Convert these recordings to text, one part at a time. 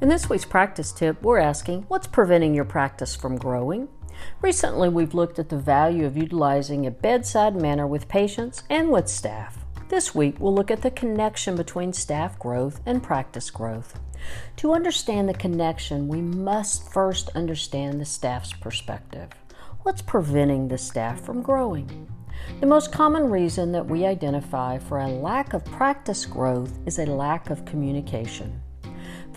In this week's practice tip, we're asking what's preventing your practice from growing? Recently, we've looked at the value of utilizing a bedside manner with patients and with staff. This week, we'll look at the connection between staff growth and practice growth. To understand the connection, we must first understand the staff's perspective. What's preventing the staff from growing? The most common reason that we identify for a lack of practice growth is a lack of communication.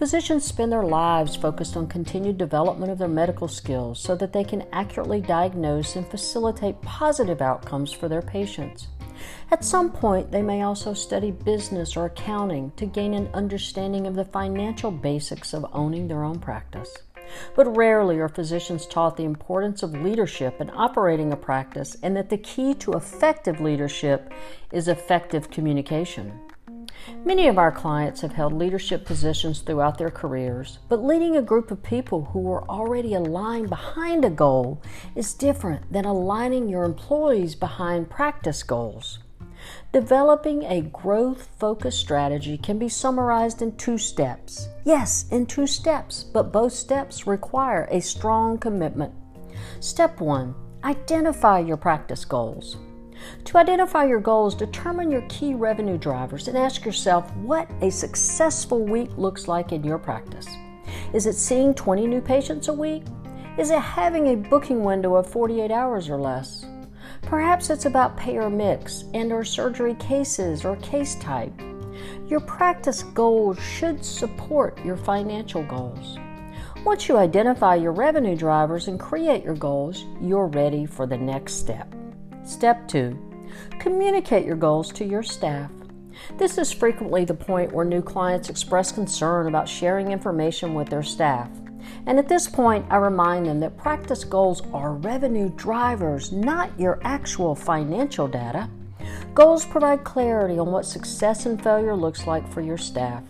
Physicians spend their lives focused on continued development of their medical skills so that they can accurately diagnose and facilitate positive outcomes for their patients. At some point, they may also study business or accounting to gain an understanding of the financial basics of owning their own practice. But rarely are physicians taught the importance of leadership in operating a practice and that the key to effective leadership is effective communication. Many of our clients have held leadership positions throughout their careers, but leading a group of people who are already aligned behind a goal is different than aligning your employees behind practice goals. Developing a growth focused strategy can be summarized in two steps. Yes, in two steps, but both steps require a strong commitment. Step one identify your practice goals. To identify your goals, determine your key revenue drivers and ask yourself what a successful week looks like in your practice. Is it seeing 20 new patients a week? Is it having a booking window of 48 hours or less? Perhaps it's about payer mix and or surgery cases or case type. Your practice goals should support your financial goals. Once you identify your revenue drivers and create your goals, you're ready for the next step. Step 2 Communicate your goals to your staff. This is frequently the point where new clients express concern about sharing information with their staff. And at this point, I remind them that practice goals are revenue drivers, not your actual financial data. Goals provide clarity on what success and failure looks like for your staff.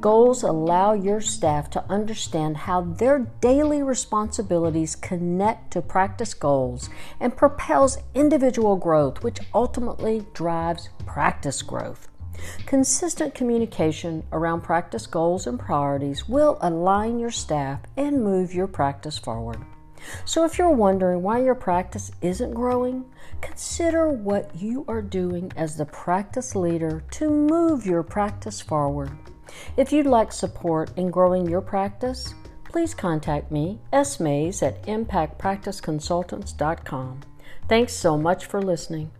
Goals allow your staff to understand how their daily responsibilities connect to practice goals and propels individual growth, which ultimately drives practice growth. Consistent communication around practice goals and priorities will align your staff and move your practice forward. So, if you're wondering why your practice isn't growing, consider what you are doing as the practice leader to move your practice forward. If you'd like support in growing your practice, please contact me, S. Mays at impactpracticeconsultants.com. Thanks so much for listening.